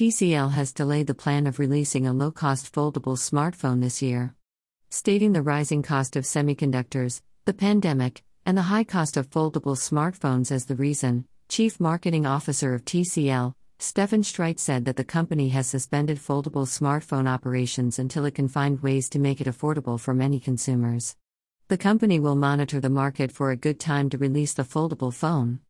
TCL has delayed the plan of releasing a low cost foldable smartphone this year. Stating the rising cost of semiconductors, the pandemic, and the high cost of foldable smartphones as the reason, Chief Marketing Officer of TCL, Stefan Streit said that the company has suspended foldable smartphone operations until it can find ways to make it affordable for many consumers. The company will monitor the market for a good time to release the foldable phone.